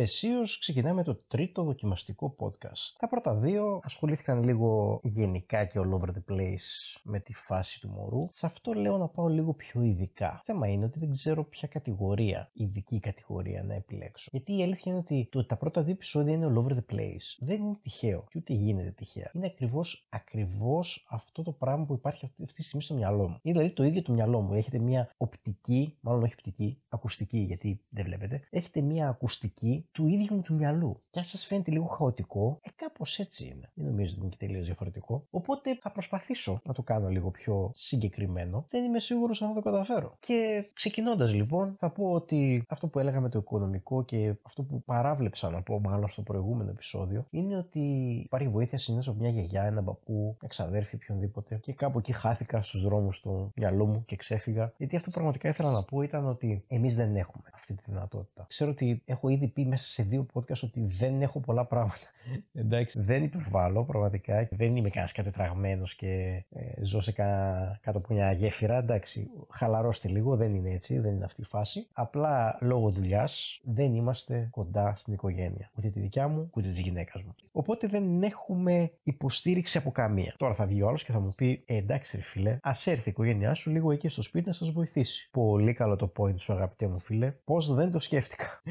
Εσείω ξεκινάμε το τρίτο δοκιμαστικό podcast. Τα πρώτα δύο ασχολήθηκαν λίγο γενικά και all over the place με τη φάση του μωρού. Σε αυτό λέω να πάω λίγο πιο ειδικά. Θέμα είναι ότι δεν ξέρω ποια κατηγορία, ειδική κατηγορία να επιλέξω. Γιατί η αλήθεια είναι ότι το, τα πρώτα δύο επεισόδια είναι all over the place. Δεν είναι τυχαίο και ούτε γίνεται τυχαία. Είναι ακριβώ ακριβώς αυτό το πράγμα που υπάρχει αυτή, αυτή τη στιγμή στο μυαλό μου. Είναι δηλαδή το ίδιο το μυαλό μου. Έχετε μια οπτική, μάλλον όχι οπτική, ακουστική γιατί δεν βλέπετε. Έχετε μια ακουστική του ίδιου μου του μυαλού. Και αν σας φαίνεται λίγο χαοτικό, ε, κάπως έτσι είναι. Δεν νομίζω ότι είναι και τελείως διαφορετικό. Οπότε θα προσπαθήσω να το κάνω λίγο πιο συγκεκριμένο. Δεν είμαι σίγουρος αν θα το καταφέρω. Και ξεκινώντας λοιπόν, θα πω ότι αυτό που έλεγα με το οικονομικό και αυτό που παράβλεψα να πω μάλλον στο προηγούμενο επεισόδιο είναι ότι υπάρχει βοήθεια συνήθως από μια γιαγιά, ένα παππού, εξαδέρφη, οποιονδήποτε. Και κάπου εκεί χάθηκα στους δρόμους του μυαλού μου και ξέφυγα. Γιατί αυτό πραγματικά ήθελα να πω ήταν ότι εμείς δεν έχουμε αυτή τη δυνατότητα. Ξέρω ότι έχω ήδη πει μέσα σε δύο podcast ότι δεν έχω πολλά πράγματα. Εντάξει, δεν υπερβάλλω πραγματικά. Δεν είμαι κανένας κατετραγμένος και ε, ζω σε κα... κάτω από μια γέφυρα. Εντάξει, χαλαρώστε λίγο, δεν είναι έτσι, δεν είναι αυτή η φάση. Απλά λόγω δουλειάς δεν είμαστε κοντά στην οικογένεια. Ούτε τη δικιά μου, ούτε της γυναίκας μου. Οπότε δεν έχουμε υποστήριξη από καμία. Τώρα θα βγει ο άλλος και θα μου πει: ε, Εντάξει, ρε φίλε, ας έρθει η οικογένειά σου λίγο εκεί στο σπίτι να σας βοηθήσει. Πολύ καλό το point σου, αγαπητέ μου φίλε. Πώς δεν το σκέφτηκα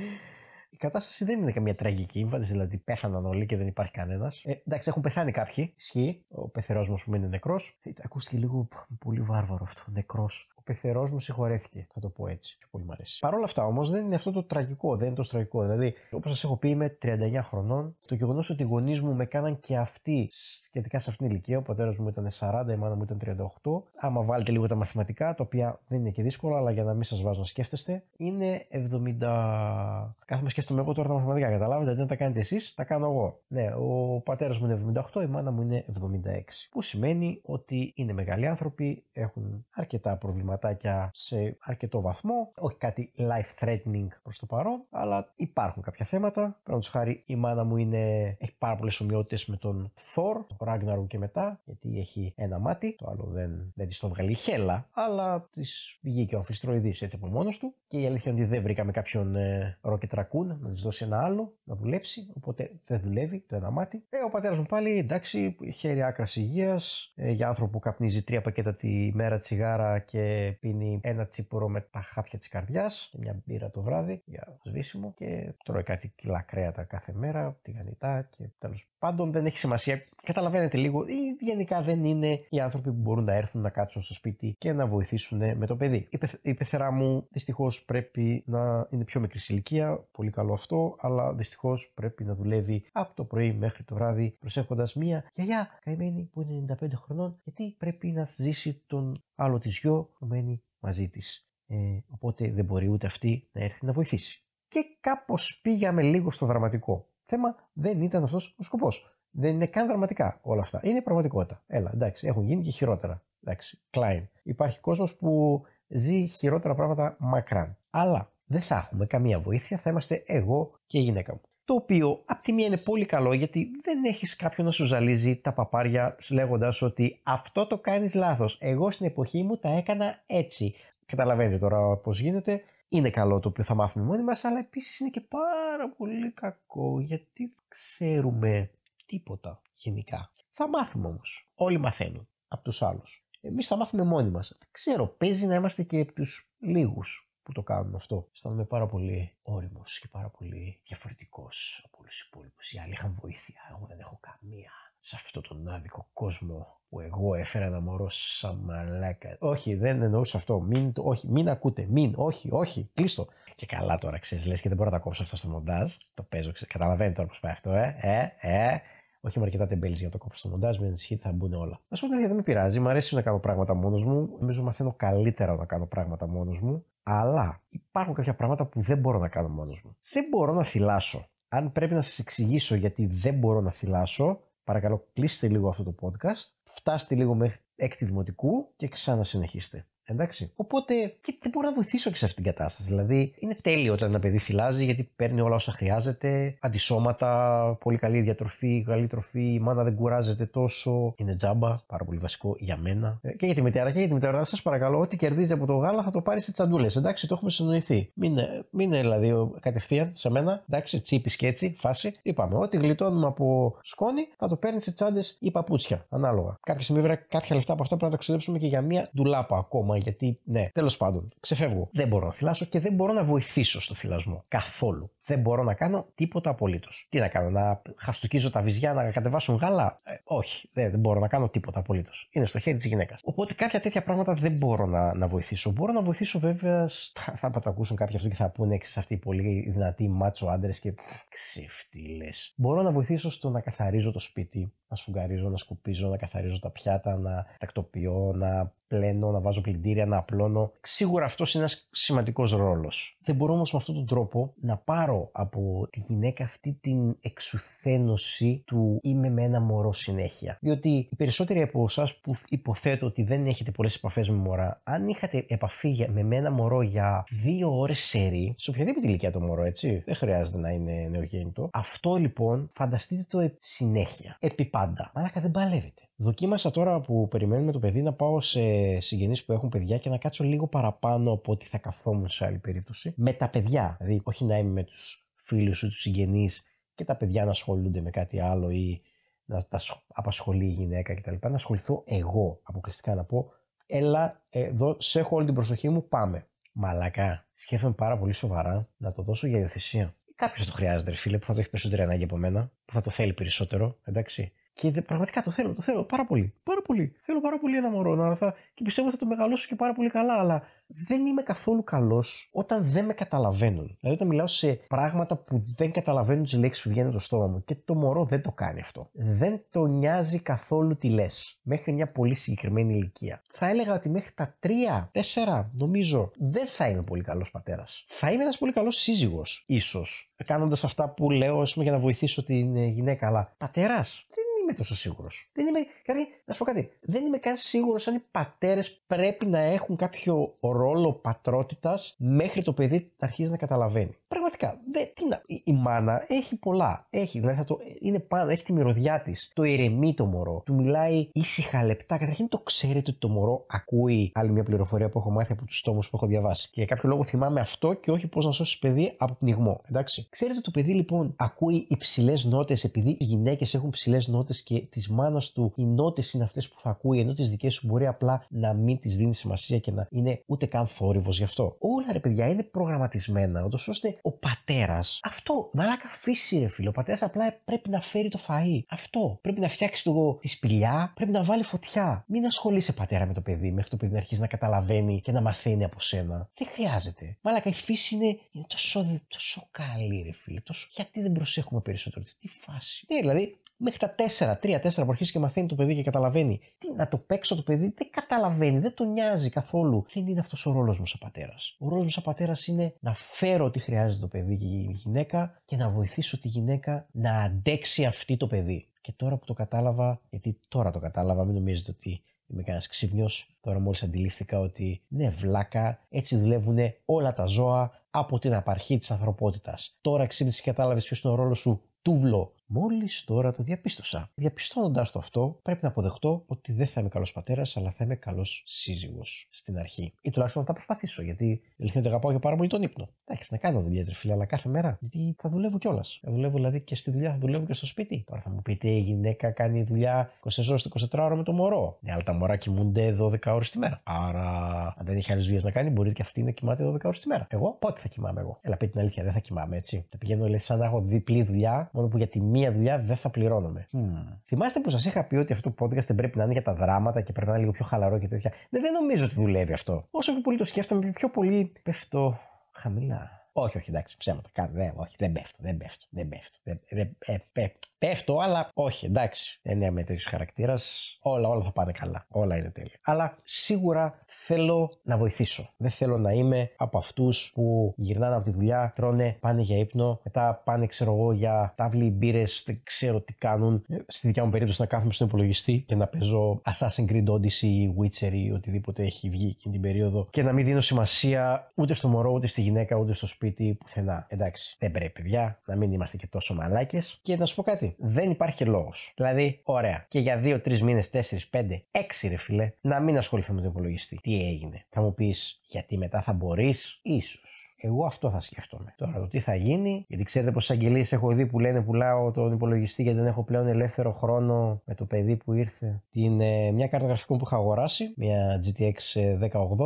η κατάσταση δεν είναι καμία τραγική, δηλαδή πέθαναν όλοι και δεν υπάρχει κανένας. Ε, εντάξει, έχουν πεθάνει κάποιοι. Ισχύει. Ο πεθερός μου, πούμε, είναι νεκρός. Ε, ακούστηκε λίγο πολύ βάρβαρο αυτό. Νεκρός πεθερός μου συγχωρέθηκε. Θα το πω έτσι. Πιο πολύ μου αρέσει. Παρ' όλα αυτά όμως δεν είναι αυτό το τραγικό. Δεν είναι το τραγικό. Δηλαδή, όπως σας έχω πει, είμαι 39 χρονών. Το γεγονός ότι οι γονείς μου με κάναν και αυτοί σχετικά σε αυτήν την ηλικία. Ο πατέρας μου ήταν 40, η μάνα μου ήταν 38. Άμα βάλετε λίγο τα μαθηματικά, τα οποία δεν είναι και δύσκολα, αλλά για να μην σας βάζω να σκέφτεστε, είναι 70. Κάθομαι σκέφτομαι εγώ τώρα τα μαθηματικά. Καταλάβετε, δεν τα κάνετε εσείς, τα κάνω εγώ. Ναι, ο πατέρας μου είναι 78, η μάνα μου είναι 76. Που σημαίνει ότι είναι μεγάλοι άνθρωποι, έχουν αρκετά προβλήματα πραγματάκια σε αρκετό βαθμό. Όχι κάτι life threatening προς το παρόν, αλλά υπάρχουν κάποια θέματα. Παραδείγματος χάρη, η μάνα μου είναι, έχει πάρα πολλές ομοιότητες με τον Thor, τον Ragnarok και μετά, γιατί έχει ένα μάτι. Το άλλο δεν, δεν της το βγάλει η χέλα, αλλά της βγήκε ο αμφιστροειδή έτσι από μόνος του. Και η αλήθεια είναι ότι δεν βρήκαμε κάποιον ε, Rocket Raccoon να της δώσει ένα άλλο να δουλέψει, οπότε δεν δουλεύει το ένα μάτι. Ε, ο πατέρας μου πάλι εντάξει, χέρι άκρας υγείας, ε, για άνθρωπο που καπνίζει τρία πακέτα τη μέρα τσιγάρα και πίνει ένα τσίπουρο με τα χάπια της καρδιάς και μια μπύρα το βράδυ για σβήσιμο και τρώει κάτι κιλά κρέατα κάθε μέρα, τηγανιτά και τέλος πάντων δεν έχει σημασία. Καταλαβαίνετε λίγο, ή γενικά δεν είναι οι άνθρωποι που μπορούν να έρθουν να κάτσουν στο σπίτι και να βοηθήσουν με το παιδί. Η, πεθ, η πεθερά μου δυστυχώς πρέπει να είναι πιο μικρή ηλικία, πολύ καλό αυτό, αλλά δυστυχώς πρέπει να δουλεύει από το πρωί μέχρι το βράδυ προσέχοντας μία γιαγιά καημένη που είναι 95 χρονών, γιατί πρέπει να ζήσει τον άλλο της γιο που μένει μαζί της. Ε, οπότε δεν μπορεί ούτε αυτή να έρθει να βοηθήσει. Και κάπως πήγαμε λίγο στο δραματικό. Θέμα δεν ήταν αυτός ο σκοπός. Δεν είναι καν δραματικά όλα αυτά. Είναι πραγματικότητα. Έλα, εντάξει, έχουν γίνει και χειρότερα. Εντάξει, Klein. Υπάρχει κόσμος που ζει χειρότερα πράγματα μακράν. Αλλά δεν θα έχουμε καμία βοήθεια, θα είμαστε εγώ και η γυναίκα μου. Το οποίο απ' τη μία είναι πολύ καλό γιατί δεν έχεις κάποιον να σου ζαλίζει τα παπάρια λέγοντας ότι αυτό το κάνεις λάθος. Εγώ στην εποχή μου τα έκανα έτσι. Καταλαβαίνετε τώρα πώς γίνεται. Είναι καλό το οποίο θα μάθουμε μόνοι μας, αλλά επίσης είναι και πάρα πολύ κακό γιατί ξέρουμε τίποτα γενικά. Θα μάθουμε όμως. Όλοι μαθαίνουν από τους άλλους. Εμείς θα μάθουμε μόνοι μας. Δεν ξέρω, παίζει να είμαστε και από τους λίγους που το κάνουν αυτό. Αισθάνομαι πάρα πολύ όριμος και πάρα πολύ διαφορετικός από όλους τους υπόλοιπους. Οι άλλοι είχαν βοήθεια. Εγώ δεν έχω καμία. Σε αυτόν τον άδικο κόσμο που εγώ έφερα ένα μωρό σαν μαλάκα. Όχι, δεν εννοούσα αυτό. Μην, όχι, μην ακούτε. Μην, όχι, όχι. Κλείστο. Και καλά τώρα ξέρεις, λες και δεν μπορώ να τα κόψω αυτό στο μοντάζ. Το παίζω, Καταλαβαίνετε τώρα πώς πάει αυτό, ε. ε, ε. Όχι με αρκετά τεμπέλης για να το κόψω στο μοντάζ, μην ανησυχείτε, θα μπουν όλα. Α πούμε, δεν με πειράζει, μου αρέσει να κάνω πράγματα μόνος μου. Νομίζω μαθαίνω καλύτερα να κάνω πράγματα μόνος μου. Αλλά υπάρχουν κάποια πράγματα που δεν μπορώ να κάνω μόνος μου. Δεν μπορώ να θυλάσω. Αν πρέπει να σας εξηγήσω γιατί δεν μπορώ να θυλάσω, παρακαλώ κλείστε λίγο αυτό το podcast, φτάστε λίγο μέχρι έκτη δημοτικού και ξανασυνεχίστε. Εντάξει. Οπότε και δεν μπορώ να βοηθήσω και σε αυτήν την κατάσταση. Δηλαδή, είναι τέλειο όταν ένα παιδί θυλάζει γιατί παίρνει όλα όσα χρειάζεται. Αντισώματα, πολύ καλή διατροφή, καλή τροφή. Η μάνα δεν κουράζεται τόσο. Είναι τζάμπα, πάρα πολύ βασικό για μένα. Ε, και για τη μητέρα και για τη μητέρα. Σας παρακαλώ, ό,τι κερδίζει από το γάλα θα το πάρει σε τσαντούλες. Εντάξει, το έχουμε συνοηθεί. Μην, μην δηλαδή κατευθείαν σε μένα. Εντάξει, τσίπης και έτσι, φάση. Είπαμε, ό,τι γλιτώνουμε από σκόνη θα το παίρνει σε τσάντες ή παπούτσια. Ανάλογα. Κάποια στιγμή, βέβαια, κάποια λεφτά από αυτά πρέπει να τα ξοδέψουμε και για μία ντουλάπα ακόμα. Γιατί, ναι, τέλος πάντων, ξεφεύγω. Δεν μπορώ να θυλάσω και δεν μπορώ να βοηθήσω στο θυλασμό. Καθόλου. Δεν μπορώ να κάνω τίποτα απολύτως. Τι να κάνω, να χαστοκίζω τα βυζιά, να κατεβάσουν γάλα; Ε, όχι, δεν, δεν μπορώ να κάνω τίποτα απολύτως. Είναι στο χέρι της γυναίκας. Οπότε κάποια τέτοια πράγματα δεν μπορώ να, να βοηθήσω. Μπορώ να βοηθήσω βέβαια. Θα, θα τα ακούσουν κάποιοι αυτό και θα πούνε σε αυτοί οι πολύ δυνατοί μάτσο άντρες και ξεφτύλες. Μπορώ να βοηθήσω στο να καθαρίζω το σπίτι, να σφουγγαρίζω, να σκουπίζω, να καθαρίζω τα πιάτα, να τακτοποιώ, να πλένω, να βάζω πλυντήρια, να απλώνω. Σίγουρα αυτός είναι ένας σημαντικός ρόλος. Δεν μπορώ όμως με αυτόν τον τρόπο να πάρω από τη γυναίκα αυτή την εξουθένωση του είμαι με ένα μωρό συνέχεια. Διότι οι περισσότεροι από εσάς που υποθέτω ότι δεν έχετε πολλές επαφές με μωρά, αν είχατε επαφή με ένα μωρό για δύο ώρες σερή, σε οποιαδήποτε ηλικία το μωρό, έτσι, δεν χρειάζεται να είναι νεογέννητο. Αυτό λοιπόν φανταστείτε το συνέχεια, επί πάντα. Μαλάκα δεν παλεύετε. Δοκίμασα τώρα που περιμένουμε το παιδί να πάω σε συγγενείς που έχουν παιδιά και να κάτσω λίγο παραπάνω από ό,τι θα καθόμουν σε άλλη περίπτωση με τα παιδιά. Δηλαδή, όχι να είμαι με τους φίλους ή τους συγγενείς και τα παιδιά να ασχολούνται με κάτι άλλο ή να τα απασχολεί η γυναίκα κτλ. Να ασχοληθώ εγώ αποκλειστικά να πω, έλα εδώ, σε έχω όλη την προσοχή μου, πάμε. Μαλακά. Σκέφτομαι πάρα πολύ σοβαρά να το δώσω για υιοθεσία. Κάποιος θα το χρειάζεται, ρε φίλε, που θα το έχει περισσότερη ανάγκη από μένα, που θα το θέλει περισσότερο, εντάξει. Και πραγματικά το θέλω, το θέλω πάρα πολύ. Πάρα πολύ. Θέλω πάρα πολύ ένα μωρό να θα... και πιστεύω θα το μεγαλώσω και πάρα πολύ καλά. Αλλά δεν είμαι καθόλου καλός όταν δεν με καταλαβαίνουν. Δηλαδή, όταν μιλάω σε πράγματα που δεν καταλαβαίνουν τις λέξεις που βγαίνουν το στόμα μου και το μωρό δεν το κάνει αυτό. Δεν το νοιάζει καθόλου τι λες. Μέχρι μια πολύ συγκεκριμένη ηλικία. Θα έλεγα ότι μέχρι τα 3-4 νομίζω δεν θα είμαι πολύ καλός πατέρας. Θα είμαι ένας πολύ καλός σύζυγος, ίσως. Κάνοντας αυτά που λέω, πούμε, για να βοηθήσω την γυναίκα. Αλλά πατέρας, είμαι τόσο σίγουρος. Δεν είμαι. Κάτι, να σου πω κάτι. Δεν είμαι καν σίγουρος αν οι πατέρες πρέπει να έχουν κάποιο ρόλο πατρότητας μέχρι το παιδί να αρχίζει να καταλαβαίνει. Πραγματικά. Δε, τι να, η, η, μάνα έχει πολλά. Έχει, δηλαδή θα το, είναι πάνω, έχει τη μυρωδιά της. Το ηρεμεί το μωρό. Του μιλάει ήσυχα λεπτά. Καταρχήν το ξέρετε ότι το μωρό ακούει άλλη μια πληροφορία που έχω μάθει από τους τόμους που έχω διαβάσει. Και για κάποιο λόγο θυμάμαι αυτό και όχι πώς να σώσει παιδί από πνιγμό. Εντάξει. Ξέρετε ότι το παιδί λοιπόν ακούει υψηλές νότες επειδή οι γυναίκες έχουν ψηλέ νότες και της μάνας του οι νότες είναι αυτές που θα ακούει, ενώ τις δικές σου μπορεί απλά να μην τι δίνει σημασία και να είναι ούτε καν θόρυβος γι' αυτό. Όλα ρε παιδιά είναι προγραμματισμένα, ούτως ώστε ο πατέρας, αυτό, μαλάκα φύση ρε φίλο, ο πατέρας απλά πρέπει να φέρει το φαΐ. Αυτό. Πρέπει να φτιάξει το, τη σπηλιά, πρέπει να βάλει φωτιά. Μην ασχολείσαι πατέρα με το παιδί μέχρι το παιδί να αρχίσει να καταλαβαίνει και να μαθαίνει από σένα. Δεν χρειάζεται. Μαλάκα η φύση είναι, είναι τόσο, τόσο καλή ρε φίλε. Τόσο... Γιατί δεν προσέχουμε περισσότερο; Τι φάση; Ναι, δηλαδή μέχρι τα 4, 3-4 που αρχίσει και μαθαίνει το παιδί και καταλαβαίνει. Τι να το παίξω το παιδί, δεν καταλαβαίνει, δεν τον νοιάζει καθόλου. Δεν είναι αυτός ο ρόλος μου σαν πατέρας. Ο ρόλος μου σαν πατέρας είναι να φέρω ό,τι χρειάζεται το παιδί και η γυναίκα και να βοηθήσω τη γυναίκα να αντέξει αυτή το παιδί. Και τώρα που το κατάλαβα, γιατί τώρα το κατάλαβα, μην νομίζετε ότι είμαι κανένας ξύπνιος. Τώρα μόλις αντιλήφθηκα ότι ναι, βλάκα, έτσι δουλεύουν όλα τα ζώα από την απαρχή της ανθρωπότητας. Τώρα ξύπνησες και κατάλαβες ποιος είναι ο ρόλος σου τούβλο. Μόλις τώρα το διαπίστωσα. Διαπιστώνοντας το αυτό, πρέπει να αποδεχτώ ότι δεν θα είμαι καλός πατέρας, αλλά θα είμαι καλός σύζυγος στην αρχή. Ή τουλάχιστον θα προσπαθήσω, γιατί αλήθεια ότι αγαπάω και πάρα πολύ τον ύπνο. Εντάξει, να κάνω δουλειά, φίλε, αλλά κάθε μέρα. Γιατί θα δουλεύω κιόλας. Θα δουλεύω δηλαδή και στη δουλειά, θα δουλεύω και στο σπίτι. Τώρα θα μου πείτε η γυναίκα κάνει δουλειά 24 ώρες 24 ώρε με το μωρό. Ναι, αλλά τα μωρά κοιμούνται 12 ώρες τη μέρα. Άρα, αν δεν έχει άλλες δουλειές να κάνει, μπορεί και αυτή να κοιμάται 12 ώρες τη μέρα. Εγώ πότε θα κοιμάμαι εγώ; Έλα, πείτε την αλήθεια, δεν θα κοιμάμαι έτσι. Θα πηγαίνω λέει, σαν να έχω διπλή δουλειά, μόνο που για τη μία δουλειά δεν θα πληρώνομαι. Mm. Θυμάστε που σας είχα πει ότι αυτό το podcast δεν πρέπει να είναι για τα δράματα και πρέπει να είναι λίγο πιο χαλαρό και τέτοια. Ναι, δεν νομίζω ότι δουλεύει αυτό. Όσο πιο πολύ το σκέφτομαι, πιο πολύ πέφτω χαμηλά. Όχι, όχι, εντάξει, ψέματα. Κάνε, δεν, όχι, δεν πέφτω, δεν πέφτω, δεν πέφτω. Δεν, δεν, ε, Πέφτω, αλλά όχι, εντάξει. Δεν είμαι τέτοιος χαρακτήρας. Όλα, όλα θα πάνε καλά. Όλα είναι τέλεια. Αλλά σίγουρα θέλω να βοηθήσω. Δεν θέλω να είμαι από αυτούς που γυρνάνε από τη δουλειά, τρώνε, πάνε για ύπνο, μετά πάνε, ξέρω εγώ, για τάβλη μπύρες, δεν ξέρω τι κάνουν. Στη δικιά μου περίπτωση να κάθομαι στον υπολογιστή και να παίζω Assassin's Creed Odyssey, Witcher ή οτιδήποτε έχει βγει εκείνη την περίοδο και να μην δίνω σημασία ούτε στο μωρό, ούτε στη γυναίκα, ούτε στο σπίτι, πουθενά. Εντάξει, δεν πρέπει, παιδιά, να μην είμαστε και τόσο μαλάκες. Και να σου πω κάτι, δεν υπάρχει λόγος. Δηλαδή, ωραία, και για 2-3 μήνες, 4, 5, 6 ρε φιλέ, να μην ασχοληθώ με τον υπολογιστή. Τι έγινε; Θα μου πεις, γιατί μετά θα μπορείς, ίσως. Εγώ αυτό θα σκέφτομαι. Τώρα το τι θα γίνει, γιατί ξέρετε πόσες αγγελίες έχω δει που λένε πουλάω τον υπολογιστή γιατί δεν έχω πλέον ελεύθερο χρόνο με το παιδί που ήρθε. Είναι μια κάρτα γραφικών που είχα αγοράσει, μια GTX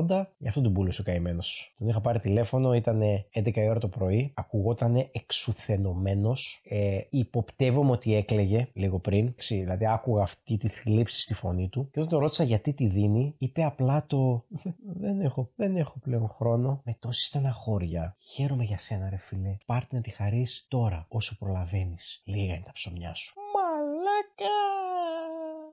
1080, γι' αυτό τον πούλησε ο καημένος. Τον είχα πάρει τηλέφωνο, ήταν 11 η ώρα το πρωί, ακουγόταν εξουθενωμένος. Ε, υποπτεύομαι ότι έκλαιγε λίγο πριν, δηλαδή άκουγα αυτή τη θλίψη στη φωνή του. Και όταν το ρώτησα γιατί τη δίνει, είπε απλά το. Δεν έχω, δεν έχω πλέον χρόνο. Με τόση στεναχώρια Χαίρομαι για σένα, ρε φιλέ. Πάρτε να τη χαρείς τώρα, όσο προλαβαίνεις. Λίγα είναι τα ψωμιά σου. Μαλάκα!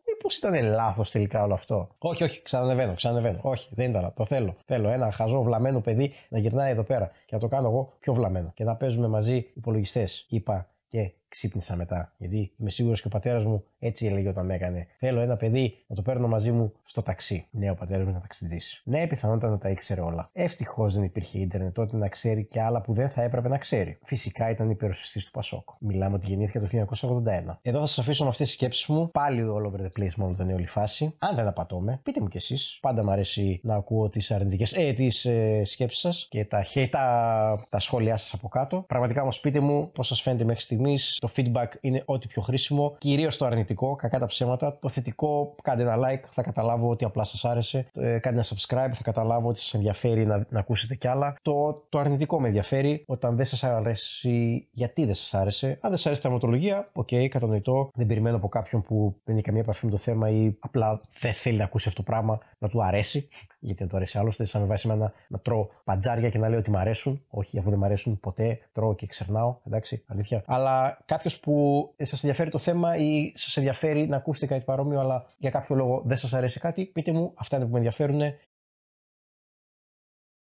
Μήπως ήταν λάθος τελικά όλο αυτό; Όχι, όχι, ξανανεβαίνω, ξανανεβαίνω. Όχι, δεν ήταν. Το θέλω. Θέλω ένα χαζό βλαμμένο παιδί να γυρνάει εδώ πέρα και να το κάνω εγώ πιο βλαμμένο. Και να παίζουμε μαζί υπολογιστές. Είπα και ξύπνησα μετά. Γιατί είμαι σίγουρος και ο πατέρας μου έτσι έλεγε όταν με έκανε. Θέλω ένα παιδί να το παίρνω μαζί μου στο ταξί. Ναι, ο πατέρας μου ήταν ταξιτζή. Ναι, πιθανότατα να τα ήξερε όλα. Ευτυχώς δεν υπήρχε ίντερνετ τότε να ξέρει και άλλα που δεν θα έπρεπε να ξέρει. Φυσικά ήταν υπερασπιστής του Πασόκ. Μιλάμε ότι γεννήθηκε το 1981. Εδώ θα σας αφήσω με αυτές τις σκέψεις μου. Πάλι all over the place με όλο τον όλη φάση. Αν δεν απατώμε, πείτε μου κι εσείς. Πάντα μου αρέσει να ακούω τις αρνητικές ε, τις, ε, σκέψεις σας και τα, τα, τα σχόλιά σας από κάτω. Πραγματικά όμως πείτε μου πώς σας φαίνεται μέχρι στιγμής το feedback είναι ό,τι πιο χρήσιμο. Κυρίως το αρνητικό, κακά τα ψέματα. Το θετικό, κάντε ένα like, θα καταλάβω ότι απλά σας άρεσε. Ε, κάντε ένα subscribe, θα καταλάβω ότι σας ενδιαφέρει να, να ακούσετε κι άλλα. Το, το αρνητικό με ενδιαφέρει όταν δεν σας αρέσει, γιατί δεν σας άρεσε; Αν δεν σας αρέσει η τραυματολογία, OK, okay, κατανοητό. Δεν περιμένω από κάποιον που δεν έχει καμία επαφή με το θέμα ή απλά δεν θέλει να ακούσει αυτό το πράγμα να του αρέσει. Γιατί δεν του αρέσει άλλωστε, σαν με βάσει εμένα να τρώω παντζάρια και να λέω ότι μου αρέσουν. Όχι, αφού δεν μου αρέσουν ποτέ, τρώω και ξερνάω. Εντάξει, αλήθεια. Αλλά κάποιος που σας ενδιαφέρει το θέμα ή σας ενδιαφέρει να ακούσετε κάτι παρόμοιο, αλλά για κάποιο λόγο δεν σας αρέσει κάτι, πείτε μου. Αυτά είναι που με ενδιαφέρουν